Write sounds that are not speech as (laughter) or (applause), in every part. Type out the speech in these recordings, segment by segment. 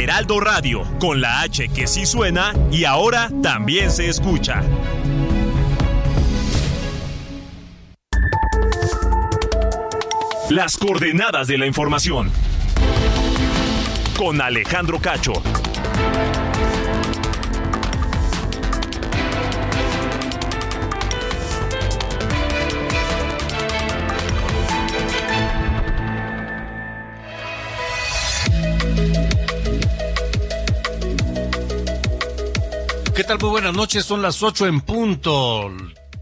Heraldo Radio, con la H que sí suena y ahora también se escucha. Las coordenadas de la información. Con Alejandro Cacho. ¿Qué tal? Muy buenas noches, son las 8 en punto.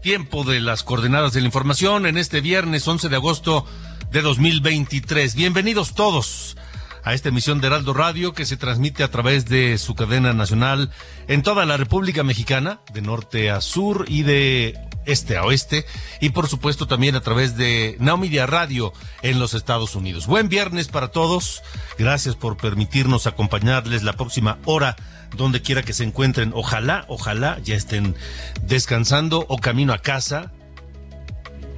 Tiempo de las coordenadas de la información en este viernes 11 de agosto de 2023. Bienvenidos todos a esta emisión de Heraldo Radio que se transmite a través de su cadena nacional en toda la República Mexicana, de norte a sur y de este a oeste, y por supuesto también a través de Naomedia Radio en los Estados Unidos. Buen viernes para todos. Gracias por permitirnos acompañarles la próxima hora donde quiera que se encuentren. Ojalá, ojalá ya estén descansando o camino a casa,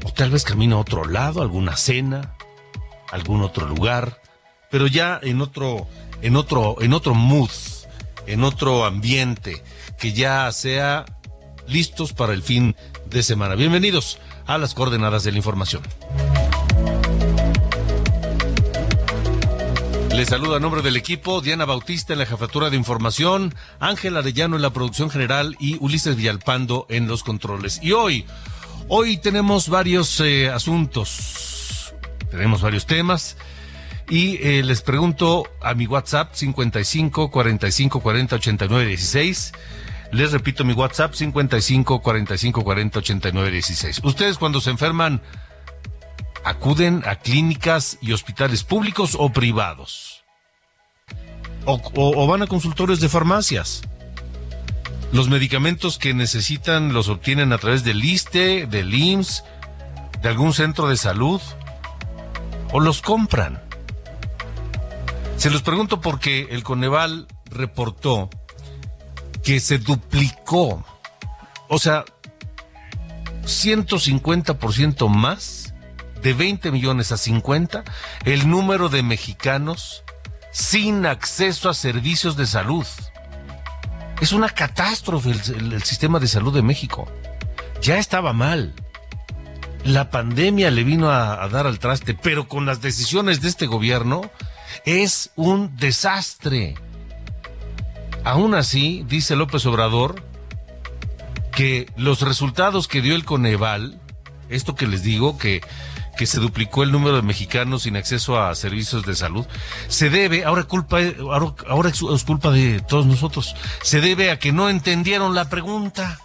o tal vez camino a otro lado, alguna cena, algún otro lugar, pero ya en otro, en otro, en otro mood, en otro ambiente, que ya sea listos para el fin de semana. Bienvenidos a las coordenadas de la información. Les saluda a nombre del equipo Diana Bautista en la jefatura de información, Ángel Arellano en la producción general y Ulises Villalpando en los controles. Y hoy, hoy tenemos varios eh, asuntos, tenemos varios temas y eh, les pregunto a mi WhatsApp 55 45 40 89 16. Les repito mi WhatsApp 55 45 40 89 16. Ustedes cuando se enferman acuden a clínicas y hospitales públicos o privados. O, van a consultorios de farmacias. Los medicamentos que necesitan los obtienen a través del ISTE, del IMSS, de algún centro de salud, o los compran. Se los pregunto porque el Coneval reportó que se duplicó, o sea, 150% más de 20 millones a 50 el número de mexicanos sin acceso a servicios de salud. Es una catástrofe el, sistema de salud de México. Ya estaba mal. La pandemia le vino a, a dar al traste, pero con las decisiones de este gobierno es un desastre. Aún así, dice López Obrador, que los resultados que dio el Coneval, esto que les digo, que que se duplicó el número de mexicanos sin acceso a servicios de salud, se debe, ahora culpa, ahora, es culpa de todos nosotros, se debe a que no entendieron la pregunta,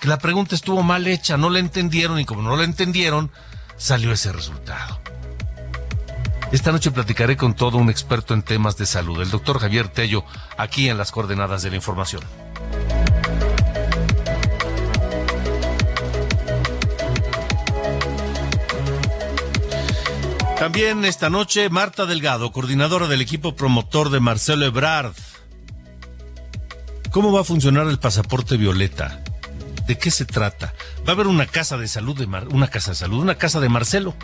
que la pregunta estuvo mal hecha, no la entendieron y como no la entendieron, salió ese resultado. Esta noche platicaré con todo un experto en temas de salud, el doctor Javier Tello, aquí en las coordenadas de la información. También esta noche Marta Delgado, coordinadora del equipo promotor de Marcelo Ebrard. ¿Cómo va a funcionar el pasaporte violeta? ¿De qué se trata? Va a haber una casa de salud de una casa de salud, una casa de Marcelo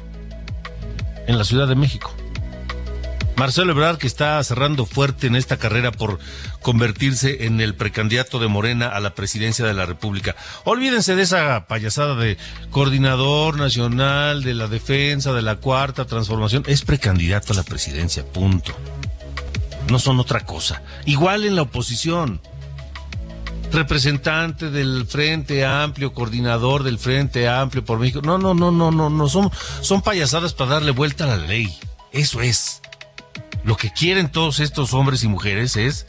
en la Ciudad de México. Marcelo Ebrard que está cerrando fuerte en esta carrera por convertirse en el precandidato de Morena a la presidencia de la República. Olvídense de esa payasada de coordinador nacional de la defensa de la cuarta transformación. Es precandidato a la presidencia, punto. No son otra cosa. Igual en la oposición. Representante del Frente Amplio, coordinador del Frente Amplio por México. No, no, no, no, no, no. Son, son payasadas para darle vuelta a la ley. Eso es. Lo que quieren todos estos hombres y mujeres es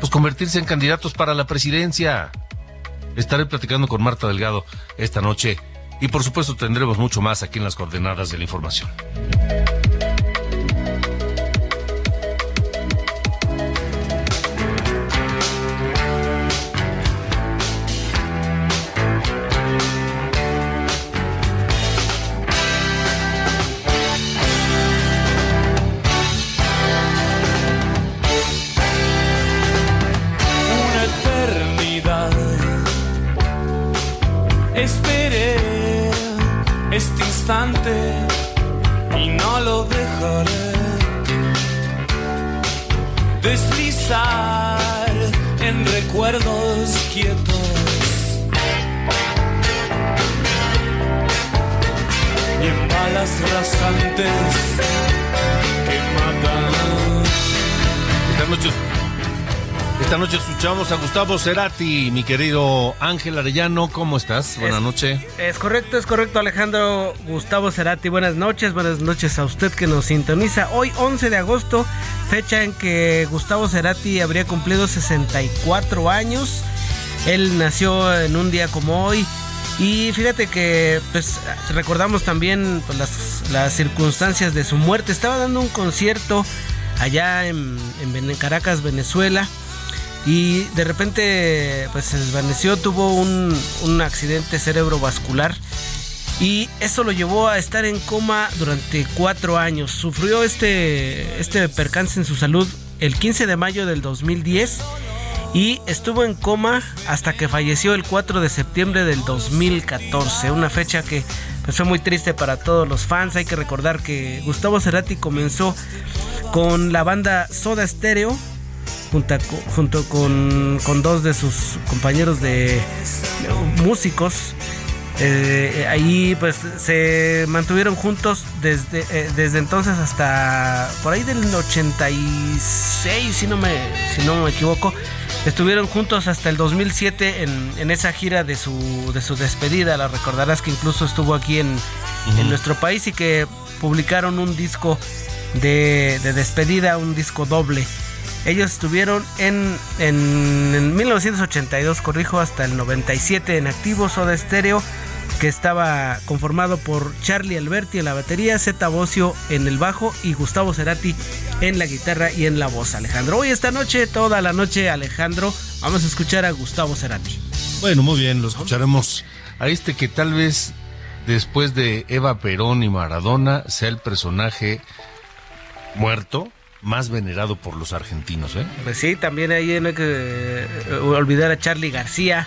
pues convertirse en candidatos para la presidencia. Estaré platicando con Marta Delgado esta noche y por supuesto tendremos mucho más aquí en las coordenadas de la información. En recuerdos quietos. Y en balas rasantes que matan. Buenas noches. Esta noche escuchamos a Gustavo Cerati, mi querido Ángel Arellano, ¿cómo estás? Buenas noches. Es correcto, es correcto Alejandro Gustavo Cerati, buenas noches, buenas noches a usted que nos sintoniza. Hoy 11 de agosto, fecha en que Gustavo Cerati habría cumplido 64 años. Él nació en un día como hoy. Y fíjate que pues recordamos también pues, las, las circunstancias de su muerte. Estaba dando un concierto allá en, en Caracas, Venezuela y de repente pues se desvaneció, tuvo un, un accidente cerebrovascular y eso lo llevó a estar en coma durante cuatro años. Sufrió este, este percance en su salud el 15 de mayo del 2010 y estuvo en coma hasta que falleció el 4 de septiembre del 2014, una fecha que pues, fue muy triste para todos los fans. Hay que recordar que Gustavo Cerati comenzó con la banda Soda Stereo junto, con, con, dos de sus compañeros de, músicos. Eh, ahí pues se mantuvieron juntos desde, eh, desde entonces hasta por ahí del 86, si no me, si no me equivoco. Estuvieron juntos hasta el 2007 en, en esa gira de su, de su despedida. La recordarás que incluso estuvo aquí en, en nuestro país y que publicaron un disco de, de despedida, un disco doble. Ellos estuvieron en, en, 1982, corrijo, hasta el 97 en activo Soda Stereo, que estaba conformado por Charlie Alberti en la batería, Zeta Bocio en el bajo y Gustavo Cerati en la guitarra y en la voz. Alejandro, hoy esta noche, toda la noche, Alejandro, vamos a escuchar a Gustavo Cerati. Bueno, muy bien, lo escucharemos a este que tal vez después de Eva Perón y Maradona sea el personaje muerto más venerado por los argentinos, ¿eh? Pues sí, también ahí no hay que eh, olvidar a Charlie García,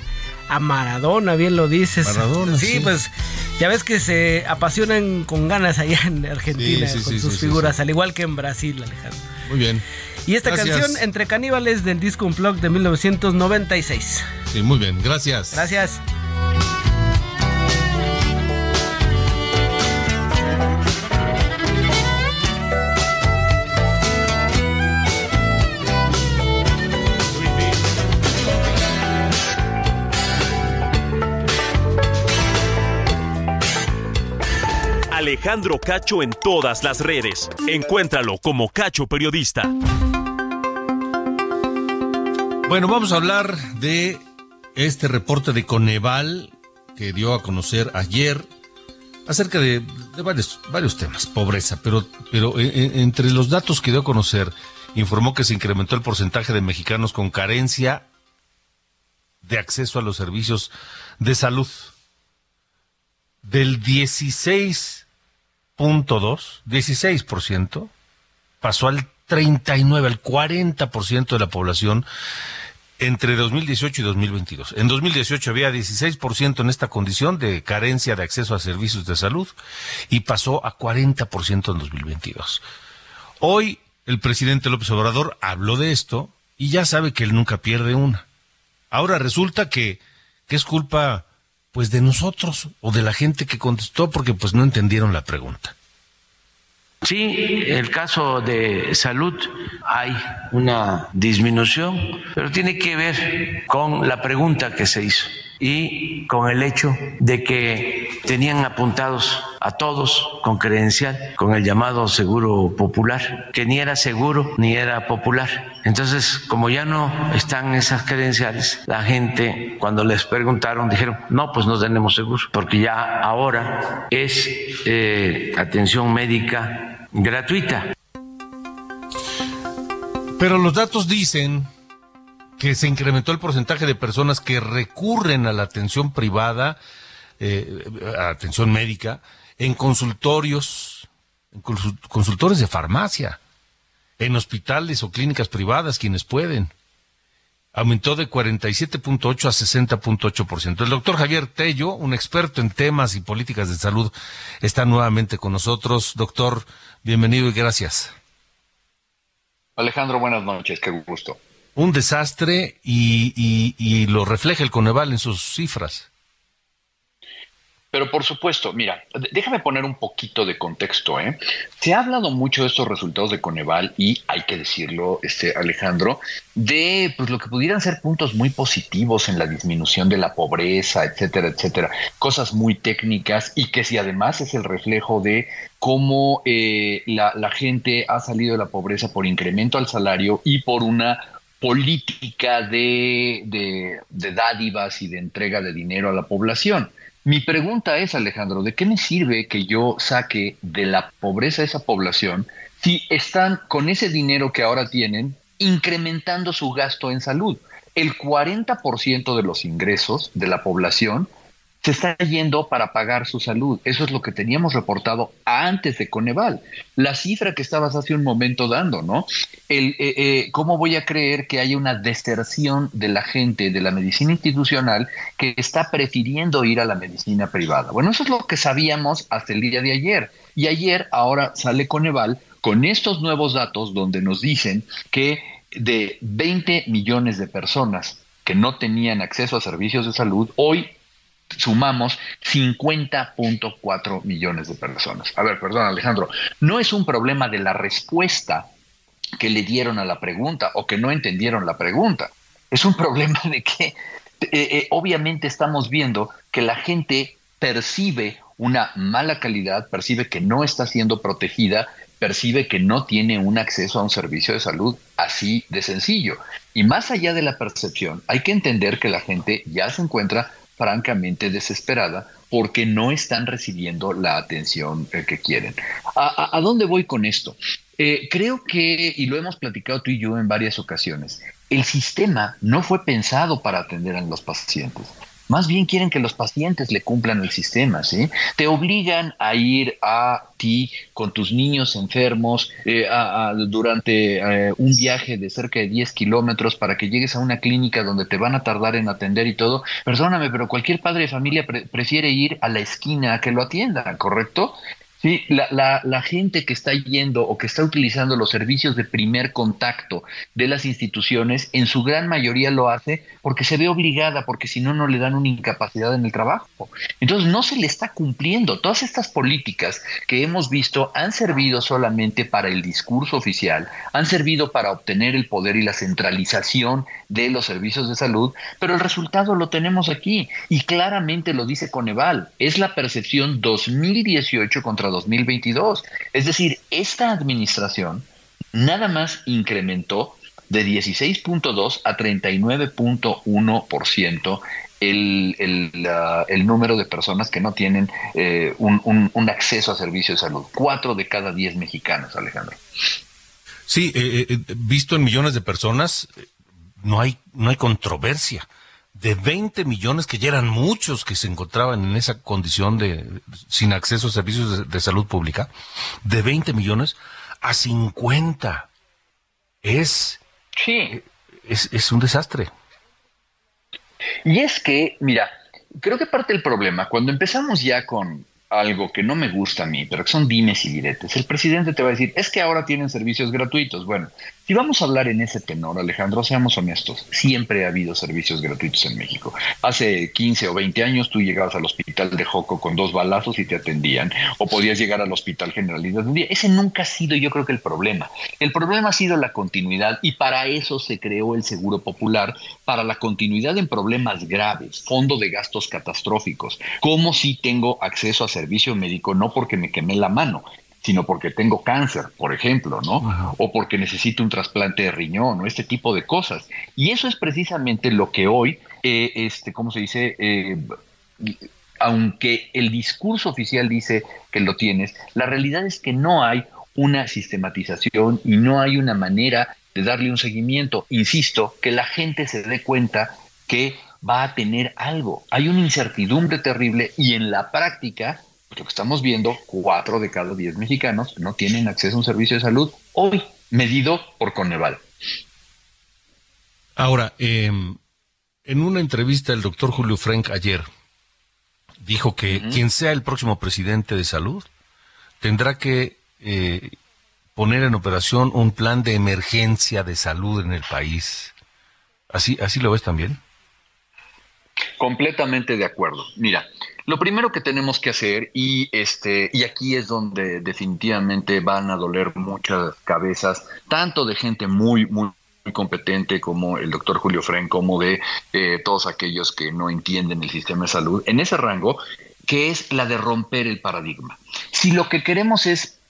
a Maradona, bien lo dices. Maradona, sí, pues ya ves que se apasionan con ganas allá en Argentina con sus figuras, al igual que en Brasil, Alejandro. Muy bien. Y esta canción, Entre Caníbales, del disco Unplugged de 1996. Sí, muy bien, gracias. Gracias. Alejandro Cacho en todas las redes. Encuéntralo como Cacho Periodista. Bueno, vamos a hablar de este reporte de Coneval que dio a conocer ayer acerca de, varios, varios temas, pobreza, pero, pero eh, eh, entre los datos que dio a conocer, informó que se incrementó el porcentaje de mexicanos con carencia de acceso a los servicios de salud. Del 16 16%, 16%, pasó al 39, al 40% de la población entre 2018 y 2022. En 2018 había 16% en esta condición de carencia de acceso a servicios de salud y pasó a 40% en 2022. Hoy el presidente López Obrador habló de esto y ya sabe que él nunca pierde una. Ahora resulta que, que es culpa pues de nosotros o de la gente que contestó porque pues no entendieron la pregunta. Sí, el caso de salud hay una disminución, pero tiene que ver con la pregunta que se hizo y con el hecho de que tenían apuntados a todos con credencial, con el llamado seguro popular, que ni era seguro ni era popular. Entonces, como ya no están esas credenciales, la gente cuando les preguntaron dijeron, no, pues no tenemos seguro, porque ya ahora es eh, atención médica gratuita. Pero los datos dicen que se incrementó el porcentaje de personas que recurren a la atención privada, eh, a atención médica, en consultorios, en consultores de farmacia, en hospitales o clínicas privadas, quienes pueden. aumentó de 47.8 a 60.8%. El doctor Javier Tello, un experto en temas y políticas de salud, está nuevamente con nosotros. Doctor, bienvenido y gracias. Alejandro, buenas noches, qué gusto. Un desastre y, y lo refleja el Coneval en sus cifras. Pero por supuesto, mira, déjame poner un poquito de contexto. ¿eh? Se ha hablado mucho de estos resultados de Coneval y hay que decirlo, este Alejandro, de pues lo que pudieran ser puntos muy positivos en la disminución de la pobreza, etcétera, etcétera. Cosas muy técnicas y que si además es el reflejo de cómo eh, la, la gente ha salido de la pobreza por incremento al salario y por una política de, de, dádivas y de entrega de dinero a la población. Mi pregunta es, Alejandro, ¿de qué me sirve que yo saque de la pobreza a esa población si están con ese dinero que ahora tienen incrementando su gasto en salud? El 40% de los ingresos de la población se está yendo para pagar su salud. Eso es lo que teníamos reportado antes de Coneval. La cifra que estabas hace un momento dando, ¿no? El, eh, eh, ¿Cómo voy a creer que haya una deserción de la gente de la medicina institucional que está prefiriendo ir a la medicina privada? Bueno, eso es lo que sabíamos hasta el día de ayer. Y ayer, ahora sale Coneval con estos nuevos datos donde nos dicen que de 20 millones de personas que no tenían acceso a servicios de salud, hoy sumamos 50.4 millones de personas. A ver, perdón Alejandro, no es un problema de la respuesta que le dieron a la pregunta o que no entendieron la pregunta. Es un (laughs) problema de que eh, eh, obviamente estamos viendo que la gente percibe una mala calidad, percibe que no está siendo protegida, percibe que no tiene un acceso a un servicio de salud así de sencillo. Y más allá de la percepción, hay que entender que la gente ya se encuentra francamente desesperada porque no están recibiendo la atención eh, que quieren. ¿A, dónde voy con esto? Eh, creo que, y lo hemos platicado tú y yo en varias ocasiones, el sistema no fue pensado para atender a los pacientes. Más bien quieren que los pacientes le cumplan el sistema, ¿sí? Te obligan a ir a ti con tus niños enfermos eh, durante eh, un viaje de cerca de 10 kilómetros para que llegues a una clínica donde te van a tardar en atender y todo. Perdóname, pero cualquier padre de familia prefiere ir a la esquina a que lo atiendan, ¿correcto? Sí, la, la, gente que está yendo o que está utilizando los servicios de primer contacto de las instituciones, en su gran mayoría lo hace porque se ve obligada, porque si no, no le dan una incapacidad en el trabajo. Entonces, no se le está cumpliendo. Todas estas políticas que hemos visto han servido solamente para el discurso oficial, han servido para obtener el poder y la centralización de los servicios de salud, pero el resultado lo tenemos aquí y claramente lo dice Coneval. Es la percepción 2018 contra 2022. Es decir, esta administración nada más incrementó de 16.2 a 39.1% el, el, el número de personas que no tienen eh, un, un, acceso a servicios de salud. Cuatro de cada diez mexicanos, Alejandro. Sí, eh, eh, visto en millones de personas, no hay, no hay controversia de 20 millones, que ya eran muchos que se encontraban en esa condición de sin acceso a servicios de, salud pública, de 20 millones a 50. Es, sí. es, es un desastre. Y es que, mira, creo que parte del problema, cuando empezamos ya con algo que no me gusta a mí, pero que son dimes y diretes, el presidente te va a decir, es que ahora tienen servicios gratuitos. Bueno, si vamos a hablar en ese tenor, Alejandro, seamos honestos, siempre ha habido servicios gratuitos en México. Hace 15 o 20 años tú llegabas al hospital de Joco con dos balazos y te atendían, o podías llegar al hospital general y te atendían. Ese nunca ha sido yo creo que el problema. El problema ha sido la continuidad y para eso se creó el Seguro Popular, para la continuidad en problemas graves, fondo de gastos catastróficos, como si tengo acceso a servicio médico no porque me quemé la mano, sino porque tengo cáncer, por ejemplo, ¿no? O porque necesito un trasplante de riñón o este tipo de cosas. Y eso es precisamente lo que hoy, eh, este, ¿cómo se dice? Eh, aunque el discurso oficial dice que lo tienes, la realidad es que no hay una sistematización y no hay una manera de darle un seguimiento. Insisto, que la gente se dé cuenta que va a tener algo. Hay una incertidumbre terrible y en la práctica lo que estamos viendo, cuatro de cada diez mexicanos no tienen acceso a un servicio de salud hoy, medido por Coneval. Ahora, em, en una entrevista el doctor Julio Frank ayer dijo que quien sea el próximo presidente de salud tendrá que eh, poner en operación un plan de emergencia de salud en el país. ¿Así, así lo ves también? Completamente de acuerdo. Mira, lo primero que tenemos que hacer, y este, y aquí es donde definitivamente van a doler muchas cabezas, tanto de gente muy, muy competente como el doctor Julio Fren, como de eh, todos aquellos que no entienden el sistema de salud, en ese rango, que es la de romper el paradigma. Si lo que queremos es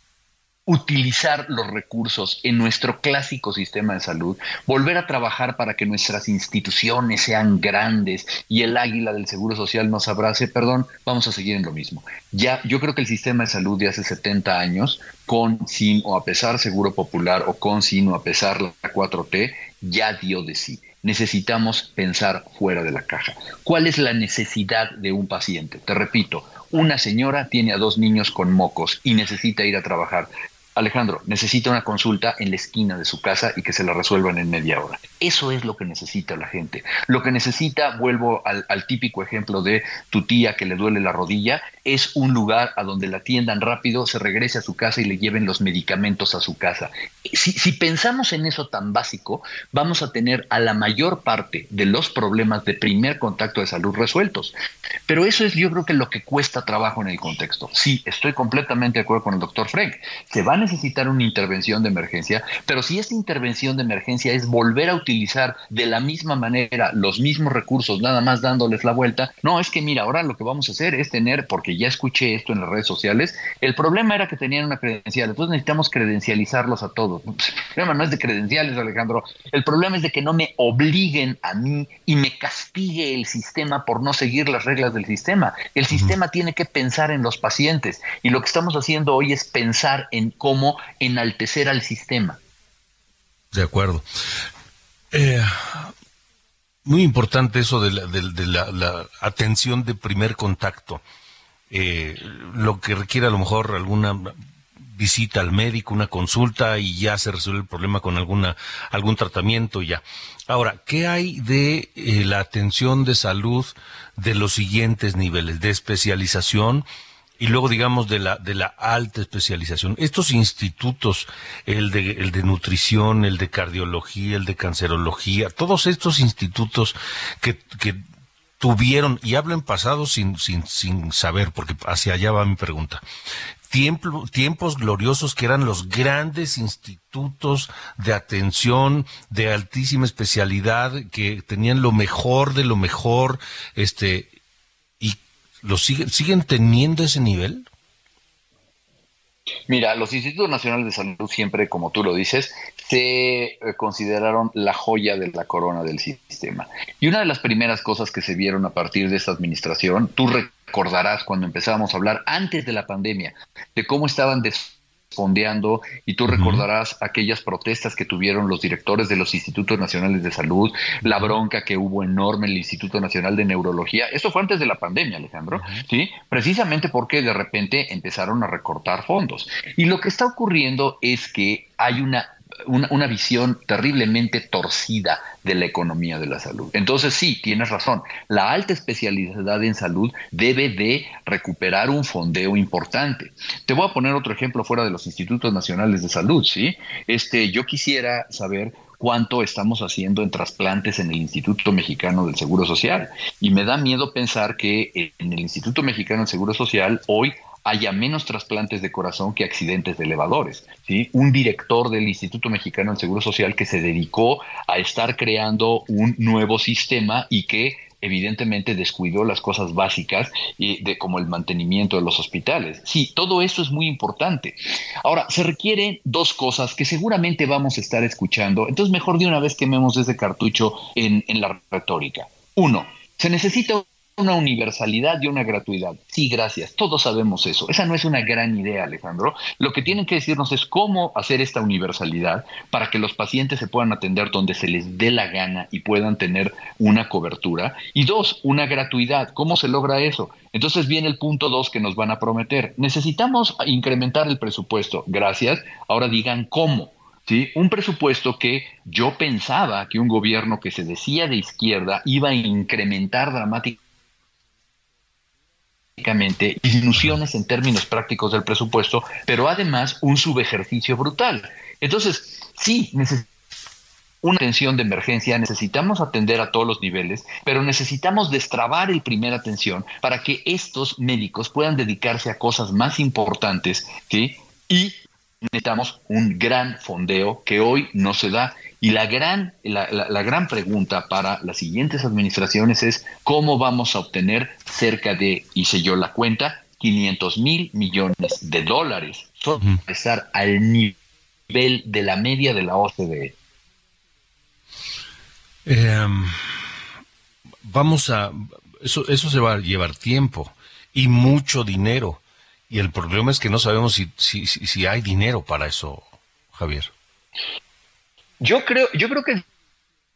utilizar los recursos en nuestro clásico sistema de salud, volver a trabajar para que nuestras instituciones sean grandes y el águila del Seguro Social nos abrace, perdón, vamos a seguir en lo mismo. Ya, yo creo que el sistema de salud de hace 70 años, con, sin o a pesar Seguro Popular o con, sin o a pesar la 4T, ya dio de sí. Necesitamos pensar fuera de la caja. ¿Cuál es la necesidad de un paciente? Te repito, una señora tiene a dos niños con mocos y necesita ir a trabajar. Alejandro, necesita una consulta en la esquina de su casa y que se la resuelvan en media hora. Eso es lo que necesita la gente. Lo que necesita, vuelvo al, típico ejemplo de tu tía que le duele la rodilla, es un lugar a donde la atiendan rápido, se regrese a su casa y le lleven los medicamentos a su casa. Si, si pensamos en eso tan básico, vamos a tener a la mayor parte de los problemas de primer contacto de salud resueltos. Pero eso es yo creo que lo que cuesta trabajo en el contexto. Sí, estoy completamente de acuerdo con el doctor Frank. Se van necesitar una intervención de emergencia, pero si esta intervención de emergencia es volver a utilizar de la misma manera los mismos recursos, nada más dándoles la vuelta, no, es que mira, ahora lo que vamos a hacer es tener, porque ya escuché esto en las redes sociales, el problema era que tenían una credencial, entonces necesitamos credencializarlos a todos. (laughs) el problema no es de credenciales, Alejandro, el problema es de que no me obliguen a mí y me castigue el sistema por no seguir las reglas del sistema. El sistema tiene que pensar en los pacientes y lo que estamos haciendo hoy es pensar en cómo cómo enaltecer al sistema. De acuerdo. Eh, muy importante eso de la, atención de primer contacto. Eh, lo que requiere a lo mejor alguna visita al médico, una consulta y ya se resuelve el problema con alguna algún tratamiento ya. Ahora, ¿qué hay de eh, la atención de salud de los siguientes niveles de especialización? Y luego digamos de la de la alta especialización. Estos institutos, el de el de nutrición, el de cardiología, el de cancerología, todos estos institutos que, que tuvieron y hablo en pasado sin sin sin saber porque hacia allá va mi pregunta. tiempos gloriosos que eran los grandes institutos de atención de altísima especialidad que tenían lo mejor de lo mejor este ¿Lo siguen, siguen teniendo ese nivel? Mira, los institutos nacionales de salud siempre, como tú lo dices, se eh, consideraron la joya de la corona del sistema. Y una de las primeras cosas que se vieron a partir de esta administración, tú recordarás cuando empezábamos a hablar antes de la pandemia, de cómo estaban fondeando y tú recordarás aquellas protestas que tuvieron los directores de los institutos nacionales de salud, la bronca que hubo enorme en el Instituto Nacional de Neurología. Esto fue antes de la pandemia, Alejandro, ¿sí? Precisamente porque de repente empezaron a recortar fondos. Y lo que está ocurriendo es que hay una una, visión terriblemente torcida de la economía de la salud. Entonces sí, tienes razón, la alta especialidad en salud debe de recuperar un fondeo importante. Te voy a poner otro ejemplo fuera de los institutos nacionales de salud, ¿sí? Este, yo quisiera saber cuánto estamos haciendo en trasplantes en el Instituto Mexicano del Seguro Social. Y me da miedo pensar que en el Instituto Mexicano del Seguro Social hoy haya menos trasplantes de corazón que accidentes de elevadores. ¿sí? Un director del Instituto Mexicano del Seguro Social que se dedicó a estar creando un nuevo sistema y que evidentemente descuidó las cosas básicas y de como el mantenimiento de los hospitales. Sí, todo eso es muy importante. Ahora, se requieren dos cosas que seguramente vamos a estar escuchando, entonces mejor de una vez quememos ese cartucho en, en la retórica. Uno, se necesita una universalidad y una gratuidad. Sí, gracias. Todos sabemos eso. Esa no es una gran idea, Alejandro. Lo que tienen que decirnos es cómo hacer esta universalidad para que los pacientes se puedan atender donde se les dé la gana y puedan tener una cobertura. Y dos, una gratuidad. ¿Cómo se logra eso? Entonces viene el punto dos que nos van a prometer. Necesitamos incrementar el presupuesto. Gracias. Ahora digan cómo. ¿sí? Un presupuesto que yo pensaba que un gobierno que se decía de izquierda iba a incrementar dramáticamente disminuciones en términos prácticos del presupuesto, pero además un subejercicio brutal. Entonces, sí, necesitamos una atención de emergencia, necesitamos atender a todos los niveles, pero necesitamos destrabar el primer atención para que estos médicos puedan dedicarse a cosas más importantes, ¿sí? Y necesitamos un gran fondeo que hoy no se da. Y la gran, la, gran pregunta para las siguientes administraciones es cómo vamos a obtener cerca de, hice yo la cuenta, 500 mil millones de dólares, solo empezar al nivel de la media de la OCDE. Em, vamos a, eso, eso se va a llevar tiempo y mucho dinero. Y el problema es que no sabemos si, si, si, hay dinero para eso, Javier. Yo creo, yo creo que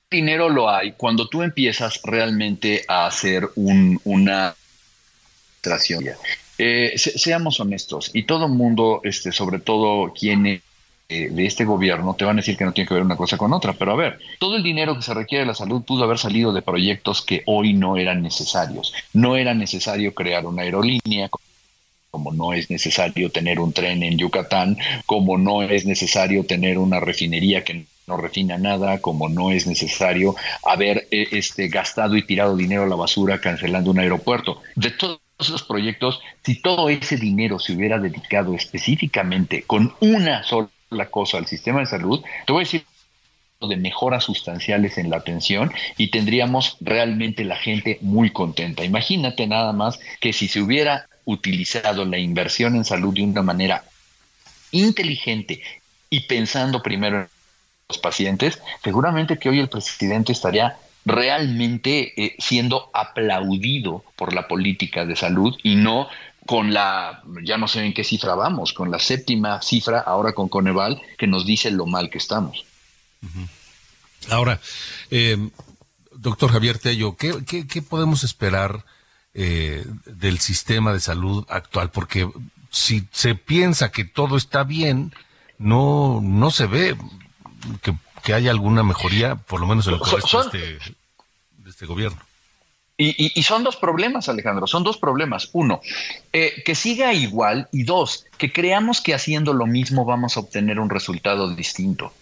dinero lo hay cuando tú empiezas realmente a hacer un, una eh, seamos honestos, y todo el mundo, este, sobre todo quienes eh, de este gobierno te van a decir que no tiene que ver una cosa con otra, pero a ver, todo el dinero que se requiere de la salud pudo haber salido de proyectos que hoy no eran necesarios. No era necesario crear una aerolínea, como no es necesario tener un tren en Yucatán, como no es necesario tener una refinería que no refina nada, como no es necesario haber eh, este, gastado y tirado dinero a la basura cancelando un aeropuerto. De todos esos proyectos, si todo ese dinero se hubiera dedicado específicamente con una sola la cosa al sistema de salud, te voy a decir de mejoras sustanciales en la atención y tendríamos realmente la gente muy contenta. Imagínate nada más que si se hubiera utilizado la inversión en salud de una manera inteligente y pensando primero en los pacientes, seguramente que hoy el presidente estaría realmente eh, siendo aplaudido por la política de salud y no con la, ya no sé en qué cifra vamos, con la séptima cifra ahora con Coneval que nos dice lo mal que estamos. Ahora, eh, doctor Javier Tello, ¿qué, qué, podemos esperar eh, del sistema de salud actual? Porque si se piensa que todo está bien, no, no se ve que, haya alguna mejoría, por lo menos en el que este, de este gobierno. Y, son dos problemas, Alejandro, son dos problemas. Uno, eh, que siga igual y dos, que creamos que haciendo lo mismo vamos a obtener un resultado distinto.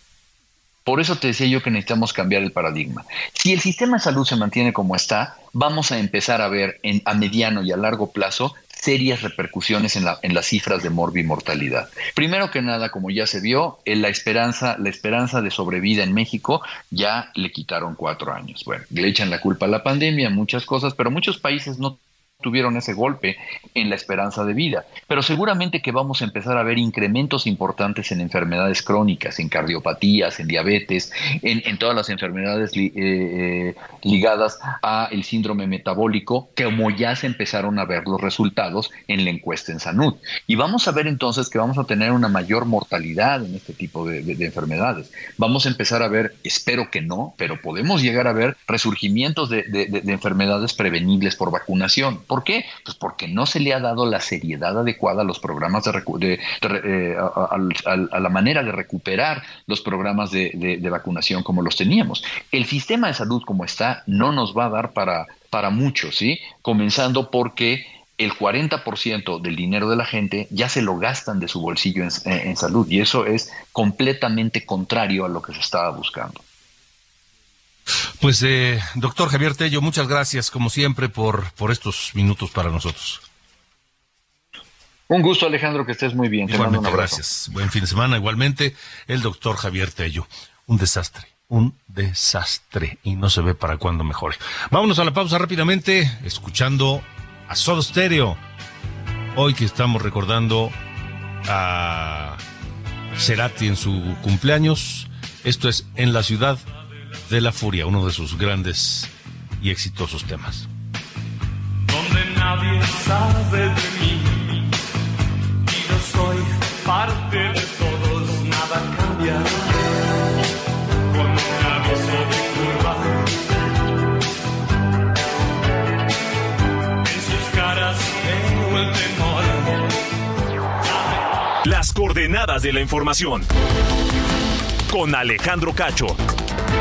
Por eso te decía yo que necesitamos cambiar el paradigma. Si el sistema de salud se mantiene como está, vamos a empezar a ver en, a mediano y a largo plazo serias repercusiones en, la, en las cifras de morbimortalidad. Primero que nada, como ya se vio, en la esperanza, la esperanza de sobrevida en México ya le quitaron cuatro años. Bueno, le echan la culpa a la pandemia, muchas cosas, pero muchos países no tuvieron ese golpe en la esperanza de vida. Pero seguramente que vamos a empezar a ver incrementos importantes en enfermedades crónicas, en cardiopatías, en diabetes, en, todas las enfermedades eh, eh, ligadas a el síndrome metabólico, como ya se empezaron a ver los resultados en la encuesta en salud. Y vamos a ver entonces que vamos a tener una mayor mortalidad en este tipo de, de enfermedades. Vamos a empezar a ver, espero que no, pero podemos llegar a ver resurgimientos de, enfermedades prevenibles por vacunación ¿Por qué? Pues porque no se le ha dado la seriedad adecuada a los programas de, eh, a, la manera de recuperar los programas de, vacunación como los teníamos. El sistema de salud como está no nos va a dar para, para mucho, ¿sí? Comenzando porque el 40% del dinero de la gente ya se lo gastan de su bolsillo en salud y eso es completamente contrario a lo que se estaba buscando. Pues, eh, doctor Javier Tello, muchas gracias, como siempre, por, por estos minutos para nosotros. Un gusto, Alejandro, que estés muy bien. Igualmente, gracias. Buen fin de semana. Igualmente, el doctor Javier Tello. Un desastre, un desastre. Y no se ve para cuándo mejore. Vámonos a la pausa rápidamente, escuchando a Sodo Stereo. Hoy que estamos recordando a Cerati en su cumpleaños. Esto es En la Ciudad de la Furia, uno de sus grandes y exitosos temas. Donde nadie sabe de mí y yo soy parte de todos, nada cambia. Con un aviso de curva. En sus caras veo el temor. Las coordenadas de la información con Alejandro Cacho.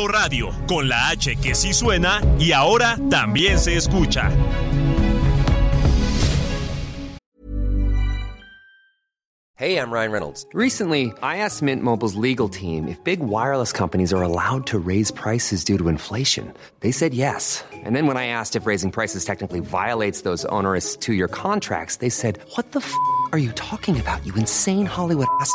Heraldo Radio, con la H que sí suena y ahora también se escucha. Hey, I'm Ryan Reynolds. Recently, I asked Mint Mobile's legal team if big wireless companies are allowed to raise prices due to inflation. They said yes. And then when I asked if raising prices technically violates those onerous two year contracts, they said, What the f are you talking about, you insane Hollywood ass?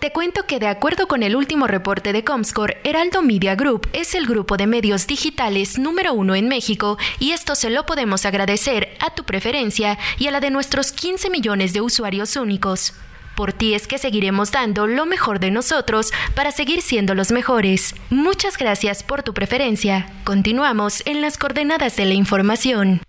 Te cuento que de acuerdo con el último reporte de Comscore, Heraldo Media Group es el grupo de medios digitales número uno en México y esto se lo podemos agradecer a tu preferencia y a la de nuestros 15 millones de usuarios únicos. Por ti es que seguiremos dando lo mejor de nosotros para seguir siendo los mejores. Muchas gracias por tu preferencia. Continuamos en las coordenadas de la información.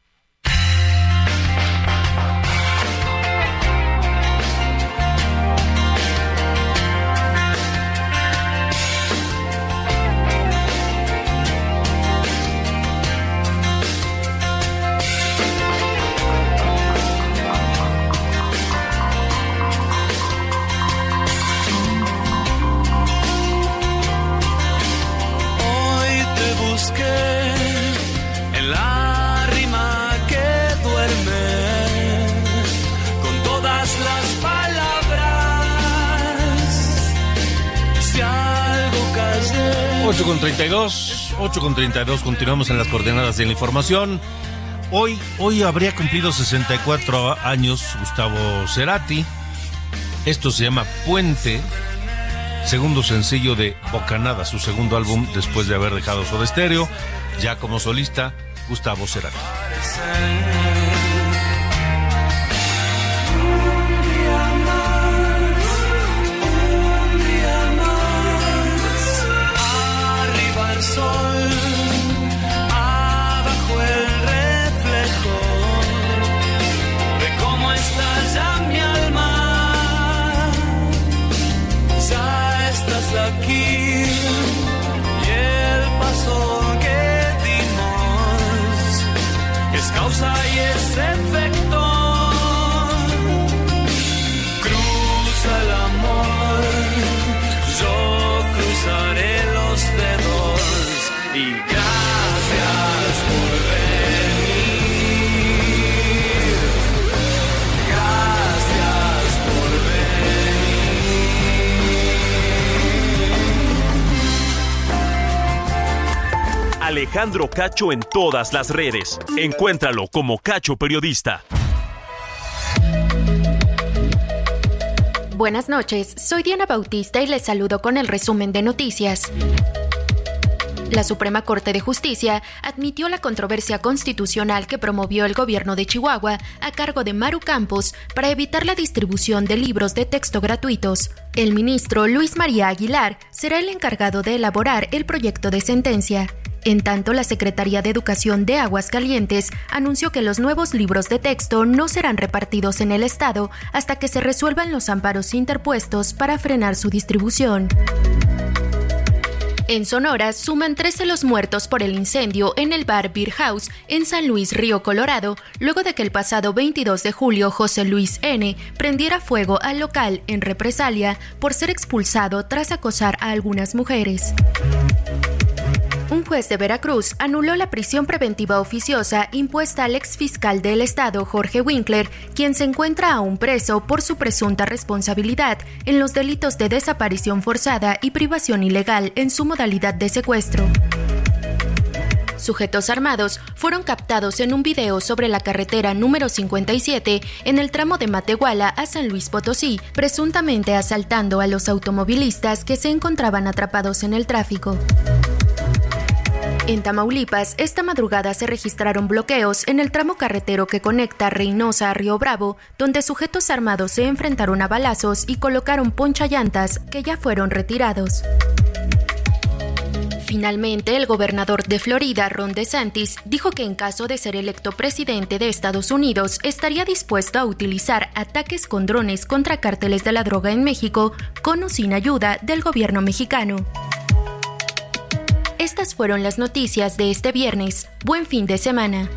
Con 32, 8 con 32, continuamos en las coordenadas de la información. Hoy, hoy habría cumplido 64 años Gustavo Cerati. Esto se llama Puente, segundo sencillo de Bocanada, su segundo álbum después de haber dejado Soda Stereo. Ya como solista, Gustavo Cerati. Es causa y es Alejandro Cacho en todas las redes. Encuéntralo como Cacho Periodista. Buenas noches, soy Diana Bautista y les saludo con el resumen de noticias. La Suprema Corte de Justicia admitió la controversia constitucional que promovió el gobierno de Chihuahua a cargo de Maru Campos para evitar la distribución de libros de texto gratuitos. El ministro Luis María Aguilar será el encargado de elaborar el proyecto de sentencia. En tanto, la Secretaría de Educación de Aguascalientes anunció que los nuevos libros de texto no serán repartidos en el Estado hasta que se resuelvan los amparos interpuestos para frenar su distribución. En Sonora suman 13 los muertos por el incendio en el bar Beer House en San Luis Río Colorado, luego de que el pasado 22 de julio José Luis N. prendiera fuego al local en represalia por ser expulsado tras acosar a algunas mujeres. Un juez de Veracruz anuló la prisión preventiva oficiosa impuesta al exfiscal del estado Jorge Winkler, quien se encuentra aún preso por su presunta responsabilidad en los delitos de desaparición forzada y privación ilegal en su modalidad de secuestro. Sujetos armados fueron captados en un video sobre la carretera número 57 en el tramo de Matehuala a San Luis Potosí, presuntamente asaltando a los automovilistas que se encontraban atrapados en el tráfico. En Tamaulipas, esta madrugada se registraron bloqueos en el tramo carretero que conecta Reynosa a Río Bravo, donde sujetos armados se enfrentaron a balazos y colocaron ponchallantas que ya fueron retirados. Finalmente, el gobernador de Florida, Ron DeSantis, dijo que en caso de ser electo presidente de Estados Unidos, estaría dispuesto a utilizar ataques con drones contra cárteles de la droga en México, con o sin ayuda del gobierno mexicano. Estas fueron las noticias de este viernes. Buen fin de semana.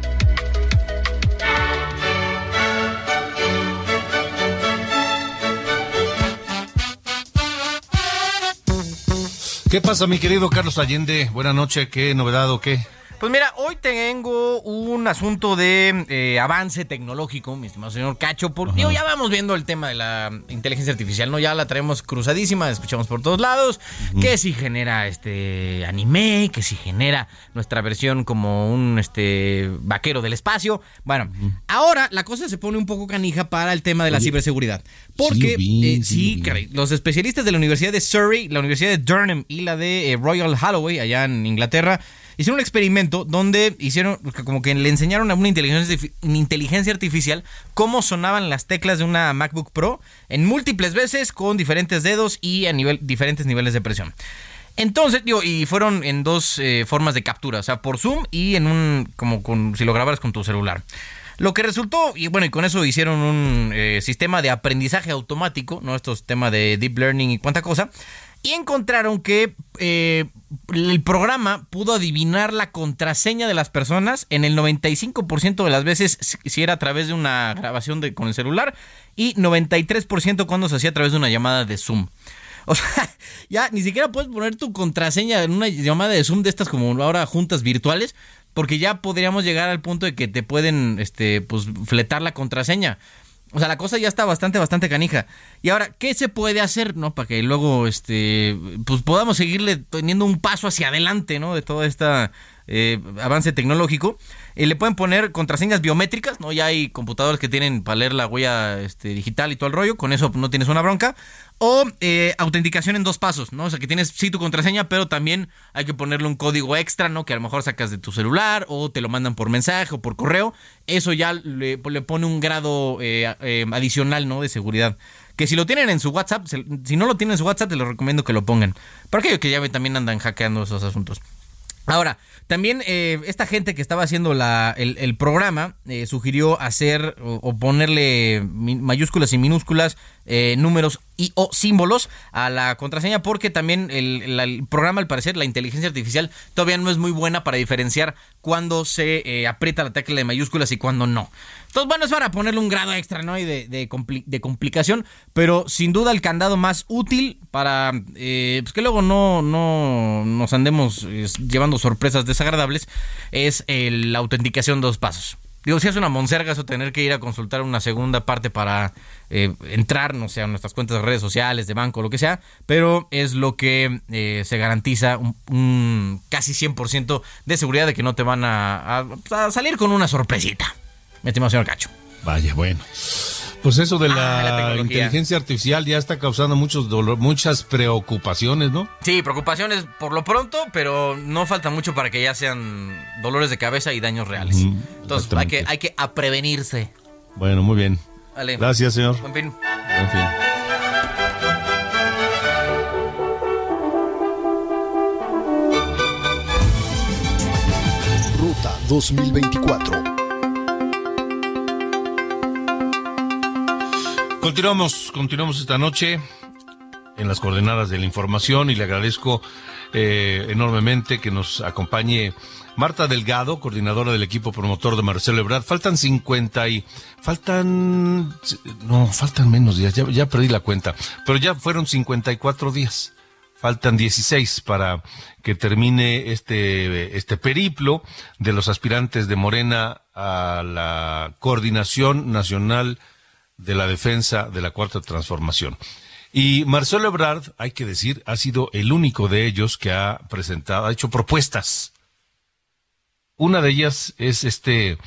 ¿Qué pasa, mi querido Carlos Allende? Buenas noches, ¿qué novedad o qué? Pues mira, hoy tengo un asunto de eh, avance tecnológico, mi estimado señor Cacho. Por, digo, ya vamos viendo el tema de la inteligencia artificial, ¿no? Ya la traemos cruzadísima, escuchamos por todos lados. Que si genera este anime, que si genera nuestra versión como un este vaquero del espacio. Bueno, ahora la cosa se pone un poco canija para el tema de la Oye, ciberseguridad. Porque, sí, eh, sí, caray, los especialistas de la Universidad de Surrey, la Universidad de Durham y la de eh, Royal Holloway, allá en Inglaterra, hicieron un experimento donde hicieron, como que le enseñaron a una inteligencia, artificial cómo sonaban las teclas de una MacBook Pro en múltiples veces con diferentes dedos y a nivel, diferentes niveles de presión. Entonces, digo, y fueron en dos eh, formas de captura, o sea, por Zoom y en un, como si lo grabaras con tu celular. Lo que resultó, y bueno, y con eso hicieron un eh, sistema de aprendizaje automático, ¿no? Estos temas de deep learning y cuánta cosa, y encontraron que eh, el programa pudo adivinar la contraseña de las personas en el 95% de las veces si- era a través de una grabación de, con el celular y 93% cuando se hacía a través de una llamada de Zoom. O (laughs) sea, ya ni siquiera puedes poner tu contraseña en una llamada de Zoom de estas como ahora juntas virtuales, porque ya podríamos llegar al punto de que te pueden, este, pues, fletar la contraseña. O sea, la cosa ya está bastante, bastante canija. Y ahora, ¿qué se puede hacer, no? Para que luego, este, pues podamos seguirle teniendo un paso hacia adelante, ¿no? De todo este avance tecnológico. Eh, le pueden poner contraseñas biométricas, ¿no? Ya hay computadores que tienen para leer la huella este, digital y todo el rollo. Con eso no tienes una bronca. O eh, autenticación en dos pasos, ¿no? O sea, que tienes sí tu contraseña, pero también hay que ponerle un código extra, ¿no? Que a lo mejor sacas de tu celular o te lo mandan por mensaje o por correo. Eso ya le, pone un grado eh, eh, adicional, ¿no? De seguridad. Que si lo tienen en su WhatsApp, si no lo tienen en su WhatsApp, te lo recomiendo que lo pongan. Para aquellos que ya también andan hackeando esos asuntos. Ahora, también eh, esta gente que estaba haciendo la, el, el programa eh, sugirió hacer o, ponerle mayúsculas y minúsculas, eh, números y o símbolos a la contraseña porque también el, el programa, al parecer, la inteligencia artificial todavía no es muy buena para diferenciar cuándo se eh, aprieta la tecla de mayúsculas y cuándo no. Entonces, bueno, es para ponerle un grado extra, ¿no? Y de, de, compli- de complicación, pero sin duda el candado más útil para eh, pues que luego no, no nos andemos eh, llevando sorpresas desagradables es el- la autenticación de dos pasos. Digo, si es una monserga eso tener que ir a consultar una segunda parte para eh, entrar, no sé, a nuestras cuentas de redes sociales, de banco, lo que sea, pero es lo que eh, se garantiza un, un casi 100% de seguridad de que no te van a salir con una sorpresita. Mi estimado señor Cacho. Vaya, bueno. Pues eso de la, Ah, la inteligencia artificial ya está causando muchos dolor, muchas preocupaciones, ¿no? Sí, preocupaciones por lo pronto, pero no falta mucho para que ya sean dolores de cabeza y daños reales. Entonces hay que, hay que a prevenirse. Bueno, muy bien. Vale. Gracias, señor. Buen fin. En fin. Ruta 2024. Continuamos, continuamos esta noche. en las coordenadas de la información y le agradezco eh, enormemente que nos acompañe Marta Delgado, coordinadora del equipo promotor de Marcelo Ebrard. Faltan 50 y... Faltan... No, faltan menos días, ya, ya perdí la cuenta, pero ya fueron 54 días. Faltan 16 para que termine este, este periplo de los aspirantes de Morena a la Coordinación Nacional de la Defensa de la Cuarta Transformación. Y Marcelo Ebrard, hay que decir, ha sido el único de ellos que ha presentado, ha hecho propuestas. Una de ellas es este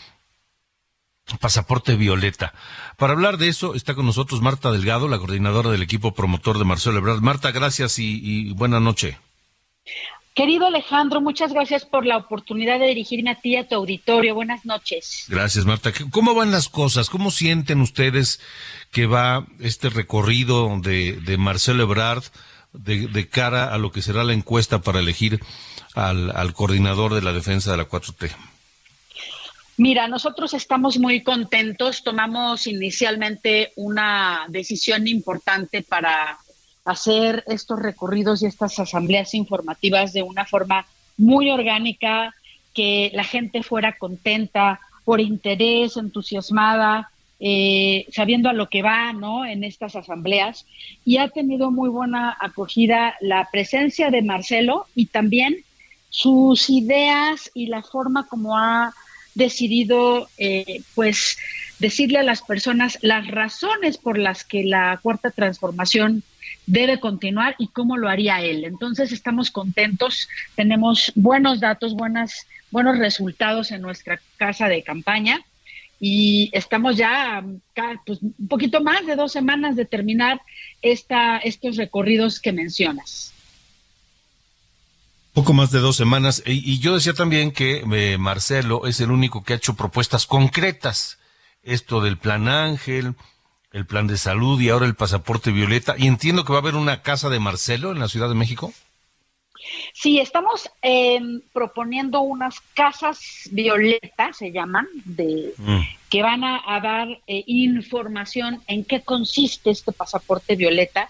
pasaporte violeta. Para hablar de eso está con nosotros Marta Delgado, la coordinadora del equipo promotor de Marcelo Ebrard. Marta, gracias y, y buena noche. Querido Alejandro, muchas gracias por la oportunidad de dirigirme a ti y a tu auditorio. Buenas noches. Gracias, Marta. ¿Cómo van las cosas? ¿Cómo sienten ustedes que va este recorrido de, de Marcelo Ebrard de, de, cara a lo que será la encuesta para elegir al, al coordinador de la defensa de la 4T? Mira, nosotros estamos muy contentos. Tomamos inicialmente una decisión importante para hacer estos recorridos y estas asambleas informativas de una forma muy orgánica, que la gente fuera contenta, por interés, entusiasmada, eh, sabiendo a lo que va, ¿no? En estas asambleas y ha tenido muy buena acogida la presencia de Marcelo y también sus ideas y la forma como ha decidido, eh, pues, decirle a las personas las razones por las que la cuarta transformación debe continuar y cómo lo haría él. Entonces estamos contentos, tenemos buenos datos, buenas, buenos resultados en nuestra casa de campaña y estamos ya pues, un poquito más de dos semanas de terminar esta, estos recorridos que mencionas. Poco más de dos semanas. Y, yo decía también que eh, Marcelo es el único que ha hecho propuestas concretas. Esto del plan Ángel, el plan de salud y ahora el pasaporte violeta. Y entiendo que va a haber una casa de Marcelo en la Ciudad de México. Sí, estamos eh, proponiendo unas casas violetas, se llaman, de, mm. que van a, dar eh, información en qué consiste este pasaporte violeta.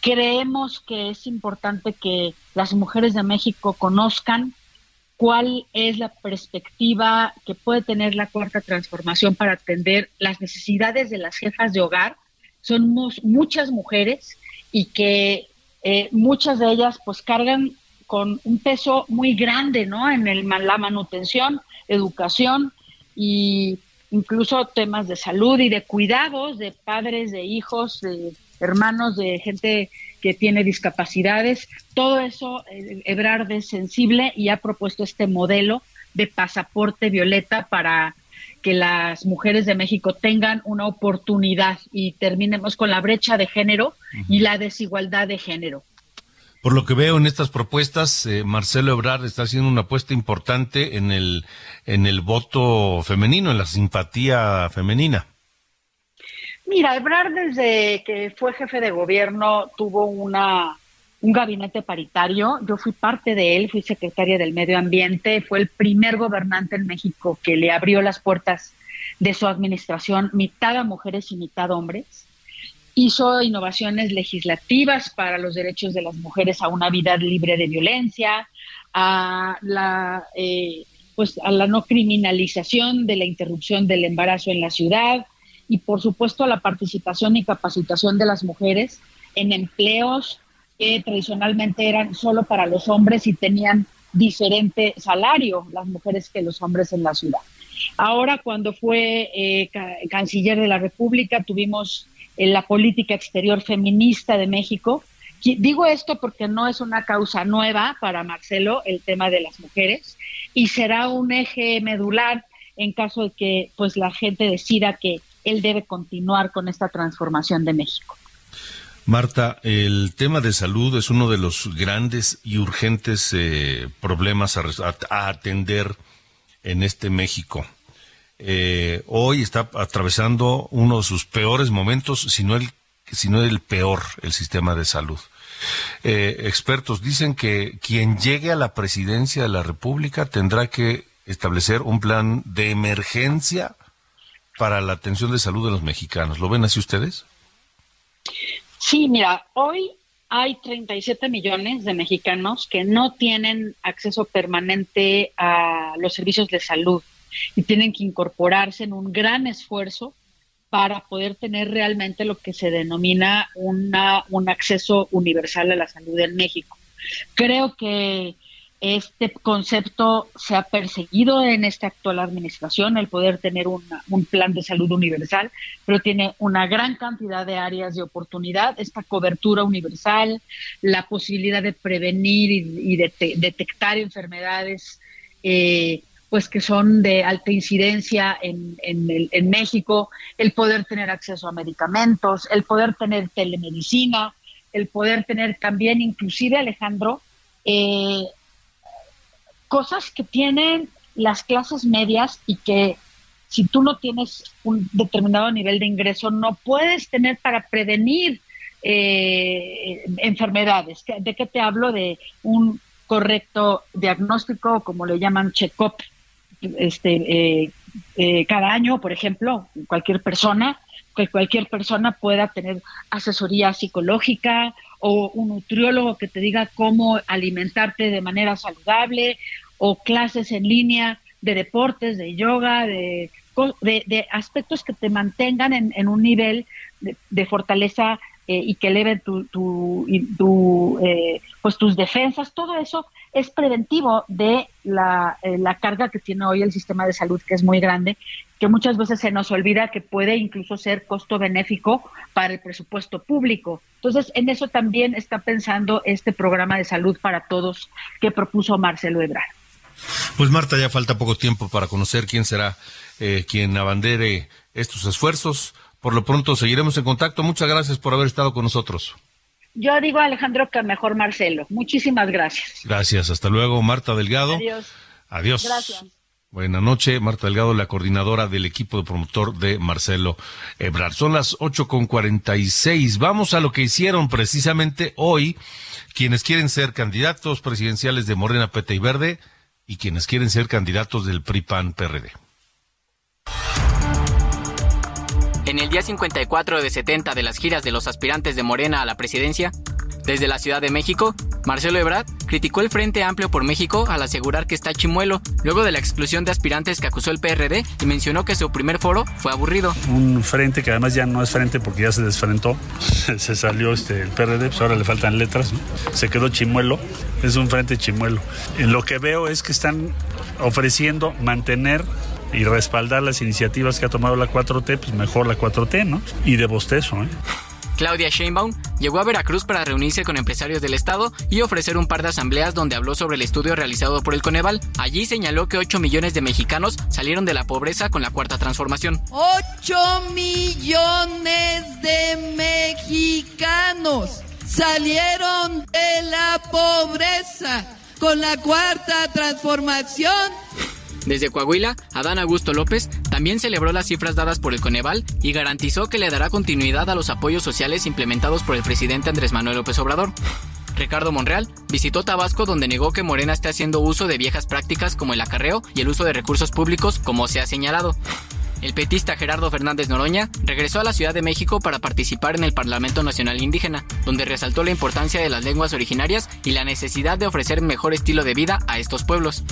Creemos que es importante que las mujeres de México conozcan cuál es la perspectiva que puede tener la cuarta transformación para atender las necesidades de las jefas de hogar. Somos muchas mujeres y que eh, muchas de ellas pues cargan con un peso muy grande, ¿no? En el, la manutención, educación y incluso temas de salud y de cuidados de padres, de hijos, de hermanos, de gente que tiene discapacidades. Todo eso, Ebrard es sensible y ha propuesto este modelo de pasaporte violeta para que las mujeres de México tengan una oportunidad y terminemos con la brecha de género y la desigualdad de género. Por lo que veo en estas propuestas, eh, Marcelo Ebrard está haciendo una apuesta importante en el, en el voto femenino, en la simpatía femenina. Mira, Ebrard desde que fue jefe de gobierno tuvo una un gabinete paritario. Yo fui parte de él, fui secretaria del Medio Ambiente, fue el primer gobernante en México que le abrió las puertas de su administración, mitad a mujeres y mitad a hombres. Hizo innovaciones legislativas para los derechos de las mujeres a una vida libre de violencia, a la, eh, pues a la no criminalización de la interrupción del embarazo en la ciudad, y por supuesto la participación y capacitación de las mujeres en empleos que tradicionalmente eran solo para los hombres y tenían diferente salario las mujeres que los hombres en la ciudad. Ahora, cuando fue eh, canciller de la República, tuvimos eh, la política exterior feminista de México. Digo esto porque no es una causa nueva para Marcelo el tema de las mujeres y será un eje medular en caso de que pues la gente decida que él debe continuar con esta transformación de México. Marta, el tema de salud es uno de los grandes y urgentes eh, problemas a, atender en este México. Eh, hoy está atravesando uno de sus peores momentos, si no el, el peor, el sistema de salud. Eh, expertos dicen que quien llegue a la presidencia de la República tendrá que establecer un plan de emergencia para la atención de salud de los mexicanos. ¿Lo ven así ustedes? Sí, mira, hoy hay 37 millones de mexicanos que no tienen acceso permanente a los servicios de salud y tienen que incorporarse en un gran esfuerzo para poder tener realmente lo que se denomina una, un acceso universal a la salud en México. Creo que este concepto se ha perseguido en esta actual administración, el poder tener un plan de salud universal, pero tiene una gran cantidad de áreas de oportunidad, esta cobertura universal, la posibilidad de prevenir y, detectar enfermedades. Eh, pues que son de alta incidencia en, en, México, el poder tener acceso a medicamentos, el poder tener telemedicina, el poder tener también, inclusive Alejandro, eh, cosas que tienen las clases medias y que si tú no tienes un determinado nivel de ingreso no puedes tener para prevenir eh, enfermedades. ¿De qué te hablo? De un correcto diagnóstico, como le llaman check-up, este, eh, eh, cada año, por ejemplo, cualquier persona, que cualquier persona pueda tener asesoría psicológica o un nutriólogo que te diga cómo alimentarte de manera saludable o clases en línea de deportes, de yoga, de, de, aspectos que te mantengan en, un nivel de, fortaleza eh, y que eleven tu, tu, eh, pues tus defensas, todo eso es preventivo de la, eh, la, carga que tiene hoy el sistema de salud, que es muy grande, que muchas veces se nos olvida que puede incluso ser costo benéfico para el presupuesto público. Entonces, en eso también está pensando este programa de salud para todos que propuso Marcelo Ebrard. Pues Marta, ya falta poco tiempo para conocer quién será eh, quien abandere estos esfuerzos. Por lo pronto seguiremos en contacto. Muchas gracias por haber estado con nosotros. Yo digo Alejandro que mejor Marcelo. Muchísimas gracias. Gracias. Hasta luego, Marta Delgado. Adiós. Adiós. Gracias. Buenas noches, Marta Delgado, la coordinadora del equipo de promotor de Marcelo Ebrard. Son las ocho con cuarenta y seis. Vamos a lo que hicieron precisamente hoy quienes quieren ser candidatos presidenciales de Morena, Pete y Verde y quienes quieren ser candidatos del PRI-PAN-PRD. En el día 54 de 70 de las giras de los aspirantes de Morena a la presidencia, desde la Ciudad de México, Marcelo Ebrard criticó el Frente Amplio por México al asegurar que está chimuelo, luego de la exclusión de aspirantes que acusó el PRD y mencionó que su primer foro fue aburrido. Un frente que además ya no es frente porque ya se desfrentó, (laughs) se salió este, el PRD, pues ahora le faltan letras, se quedó chimuelo, es un frente chimuelo. Lo que veo es que están ofreciendo mantener y respaldar las iniciativas que ha tomado la 4T, pues mejor la 4T, ¿no? Y de bostezo, ¿eh? Claudia Sheinbaum llegó a Veracruz para reunirse con empresarios del estado y ofrecer un par de asambleas donde habló sobre el estudio realizado por el Coneval. Allí señaló que 8 millones de mexicanos salieron de la pobreza con la cuarta transformación. 8 millones de mexicanos salieron de la pobreza con la cuarta transformación. Desde Coahuila, Adán Augusto López también celebró las cifras dadas por el Coneval y garantizó que le dará continuidad a los apoyos sociales implementados por el presidente Andrés Manuel López Obrador. Ricardo Monreal visitó Tabasco donde negó que Morena esté haciendo uso de viejas prácticas como el acarreo y el uso de recursos públicos como se ha señalado. El petista Gerardo Fernández Noroña regresó a la Ciudad de México para participar en el Parlamento Nacional Indígena, donde resaltó la importancia de las lenguas originarias y la necesidad de ofrecer mejor estilo de vida a estos pueblos.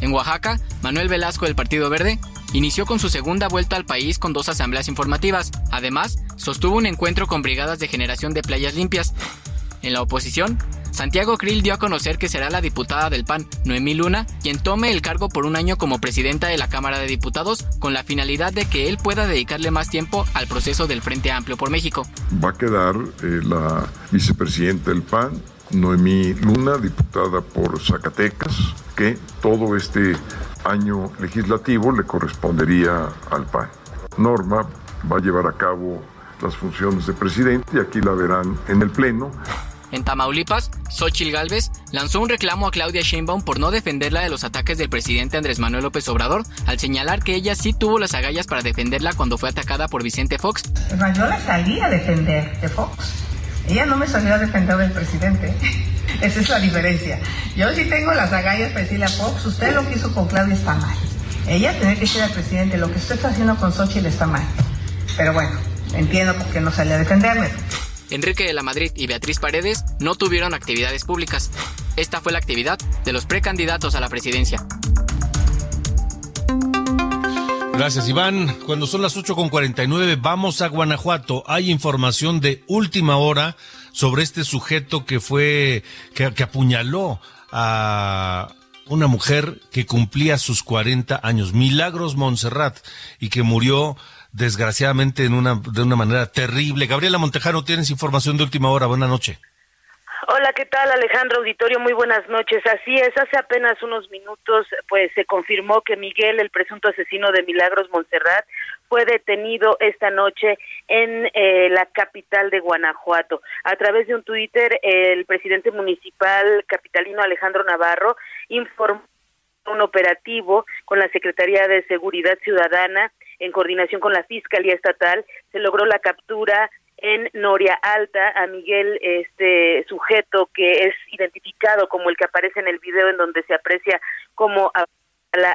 En Oaxaca, Manuel Velasco del Partido Verde inició con su segunda vuelta al país con dos asambleas informativas. Además, sostuvo un encuentro con brigadas de generación de playas limpias. En la oposición, Santiago Krill dio a conocer que será la diputada del PAN, Noemí Luna, quien tome el cargo por un año como presidenta de la Cámara de Diputados, con la finalidad de que él pueda dedicarle más tiempo al proceso del Frente Amplio por México. Va a quedar eh, la vicepresidenta del PAN, Noemí Luna, diputada por Zacatecas, que todo este año legislativo le correspondería al PAN. Norma va a llevar a cabo las funciones de presidente y aquí la verán en el Pleno. En Tamaulipas, Xochil Gálvez lanzó un reclamo a Claudia Sheinbaum por no defenderla de los ataques del presidente Andrés Manuel López Obrador, al señalar que ella sí tuvo las agallas para defenderla cuando fue atacada por Vicente Fox. Yo la salí a defender de Fox. Ella no me salió a defender del presidente. (laughs) Esa es la diferencia. Yo sí tengo las agallas para decirle a Fox, usted lo que hizo con Claudia está mal. Ella tiene que decir al presidente, lo que usted está haciendo con Xochitl está mal. Pero bueno, entiendo por qué no sale a defenderme. Enrique de la Madrid y Beatriz Paredes no tuvieron actividades públicas. Esta fue la actividad de los precandidatos a la presidencia. Gracias, Iván. Cuando son las 8.49, vamos a Guanajuato. Hay información de última hora sobre este sujeto que fue, que, que apuñaló a una mujer que cumplía sus 40 años, Milagros Montserrat, y que murió desgraciadamente en una, de una manera terrible. Gabriela Montejano, tienes información de última hora. Buenas noches. Hola, ¿qué tal Alejandro Auditorio? Muy buenas noches. Así es, hace apenas unos minutos pues se confirmó que Miguel, el presunto asesino de Milagros Montserrat, fue detenido esta noche en eh, la capital de Guanajuato. A través de un Twitter, el presidente municipal capitalino Alejandro Navarro informó un operativo con la Secretaría de Seguridad Ciudadana en coordinación con la Fiscalía Estatal. Se logró la captura en Noria Alta a Miguel, este sujeto que es identificado como el que aparece en el video en donde se aprecia como a,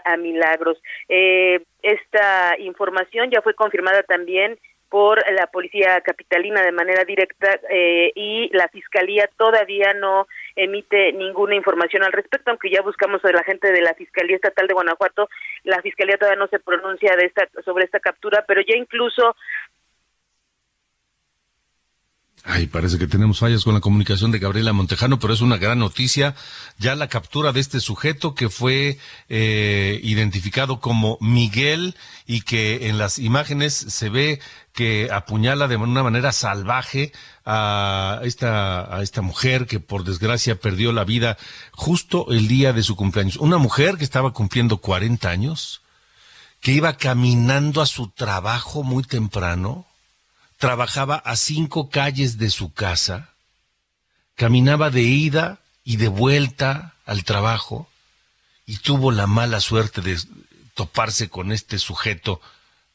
a Milagros. Eh, esta información ya fue confirmada también por la policía capitalina de manera directa eh, y la fiscalía todavía no emite ninguna información al respecto, aunque ya buscamos a la gente de la Fiscalía Estatal de Guanajuato, la Fiscalía todavía no se pronuncia de esta, sobre esta captura, pero ya incluso Ay, parece que tenemos fallas con la comunicación de Gabriela Montejano, pero es una gran noticia. Ya la captura de este sujeto que fue eh, identificado como Miguel y que en las imágenes se ve que apuñala de una manera salvaje a esta, a esta mujer que por desgracia perdió la vida justo el día de su cumpleaños. Una mujer que estaba cumpliendo 40 años, que iba caminando a su trabajo muy temprano trabajaba a cinco calles de su casa, caminaba de ida y de vuelta al trabajo y tuvo la mala suerte de toparse con este sujeto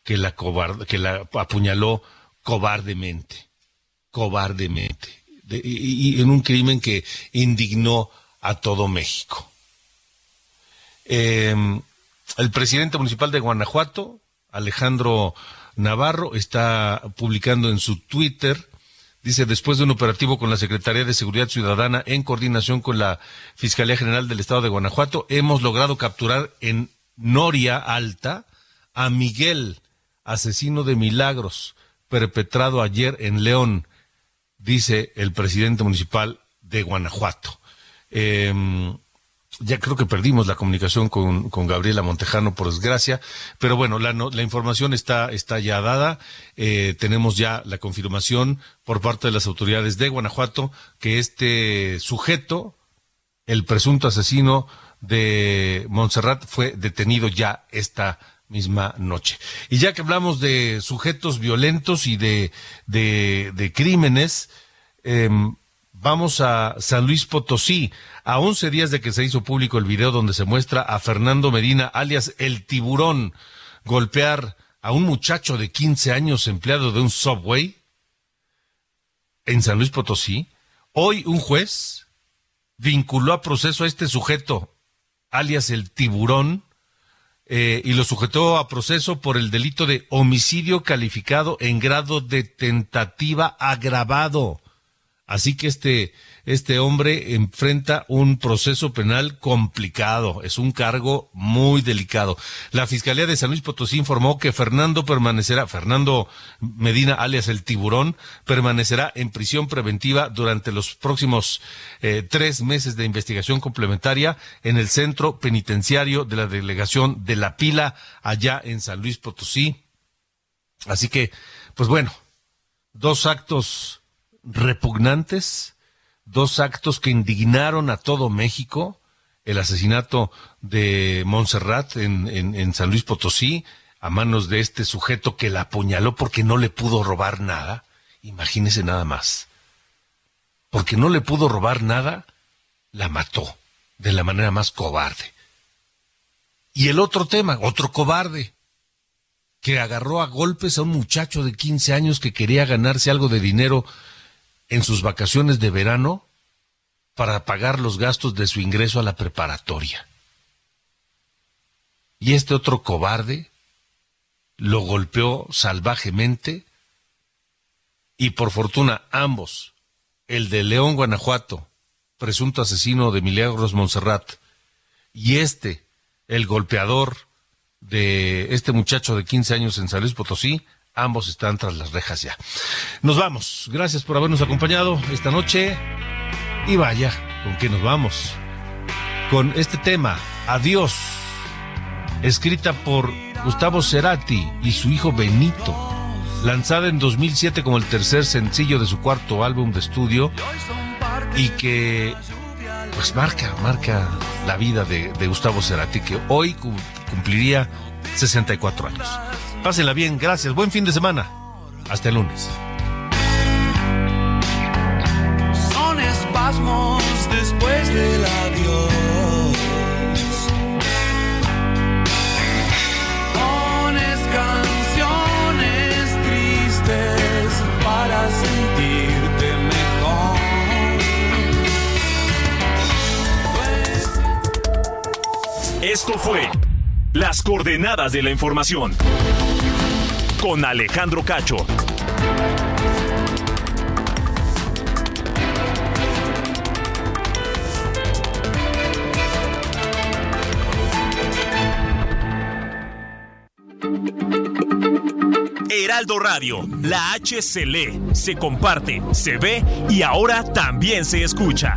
que la, que la apuñaló cobardemente, cobardemente, y, en un crimen que indignó a todo México. Em, el presidente municipal de Guanajuato, Alejandro Navarro está publicando en su Twitter, dice, después de un operativo con la Secretaría de Seguridad Ciudadana en coordinación con la Fiscalía General del Estado de Guanajuato, hemos logrado capturar en Noria Alta a Miguel, asesino de milagros, perpetrado ayer en León, dice el presidente municipal de Guanajuato. Em, ya creo que perdimos la comunicación con, con Gabriela Montejano, por desgracia, pero bueno, la, la información está, está ya dada. Eh, tenemos ya la confirmación por parte de las autoridades de Guanajuato que este sujeto, el presunto asesino de Montserrat, fue detenido ya esta misma noche. Y ya que hablamos de sujetos violentos y de, de, de crímenes, eh, Vamos a San Luis Potosí, a 11 días de que se hizo público el video donde se muestra a Fernando Medina, alias el tiburón, golpear a un muchacho de 15 años empleado de un subway en San Luis Potosí. Hoy un juez vinculó a proceso a este sujeto, alias el tiburón, eh, y lo sujetó a proceso por el delito de homicidio calificado en grado de tentativa agravado. Así que este, este hombre enfrenta un proceso penal complicado, es un cargo muy delicado. La Fiscalía de San Luis Potosí informó que Fernando permanecerá, Fernando Medina, alias el tiburón, permanecerá en prisión preventiva durante los próximos eh, tres meses de investigación complementaria en el centro penitenciario de la delegación de La Pila, allá en San Luis Potosí. Así que, pues bueno, dos actos repugnantes, dos actos que indignaron a todo México, el asesinato de Montserrat en, en, San Luis Potosí, a manos de este sujeto que la apuñaló porque no le pudo robar nada. Imagínese nada más. Porque no le pudo robar nada, la mató de la manera más cobarde. Y el otro tema, otro cobarde, que agarró a golpes a un muchacho de 15 años que quería ganarse algo de dinero en sus vacaciones de verano para pagar los gastos de su ingreso a la preparatoria. Y este otro cobarde lo golpeó salvajemente y por fortuna ambos, el de León, Guanajuato, presunto asesino de Milagros Montserrat, y este, el golpeador de este muchacho de 15 años en San Luis Potosí, ambos están tras las rejas ya. Nos vamos. Gracias por habernos acompañado esta noche. Y vaya, ¿con qué nos vamos? Con este tema, Adiós, escrita por Gustavo Cerati y su hijo Benito, lanzada en 2007 como el tercer sencillo de su cuarto álbum de estudio y que pues marca, marca la vida de, de Gustavo Cerati, que hoy cumpliría 64 años. Pásenla bien, gracias, buen fin de semana. Hasta el lunes. Son espasmos después del adiós. Pones canciones tristes para sentirte mejor. Esto fue Las coordenadas de la información con Alejandro Cacho. Heraldo Radio, la H se lee, se comparte, se ve y ahora también se escucha.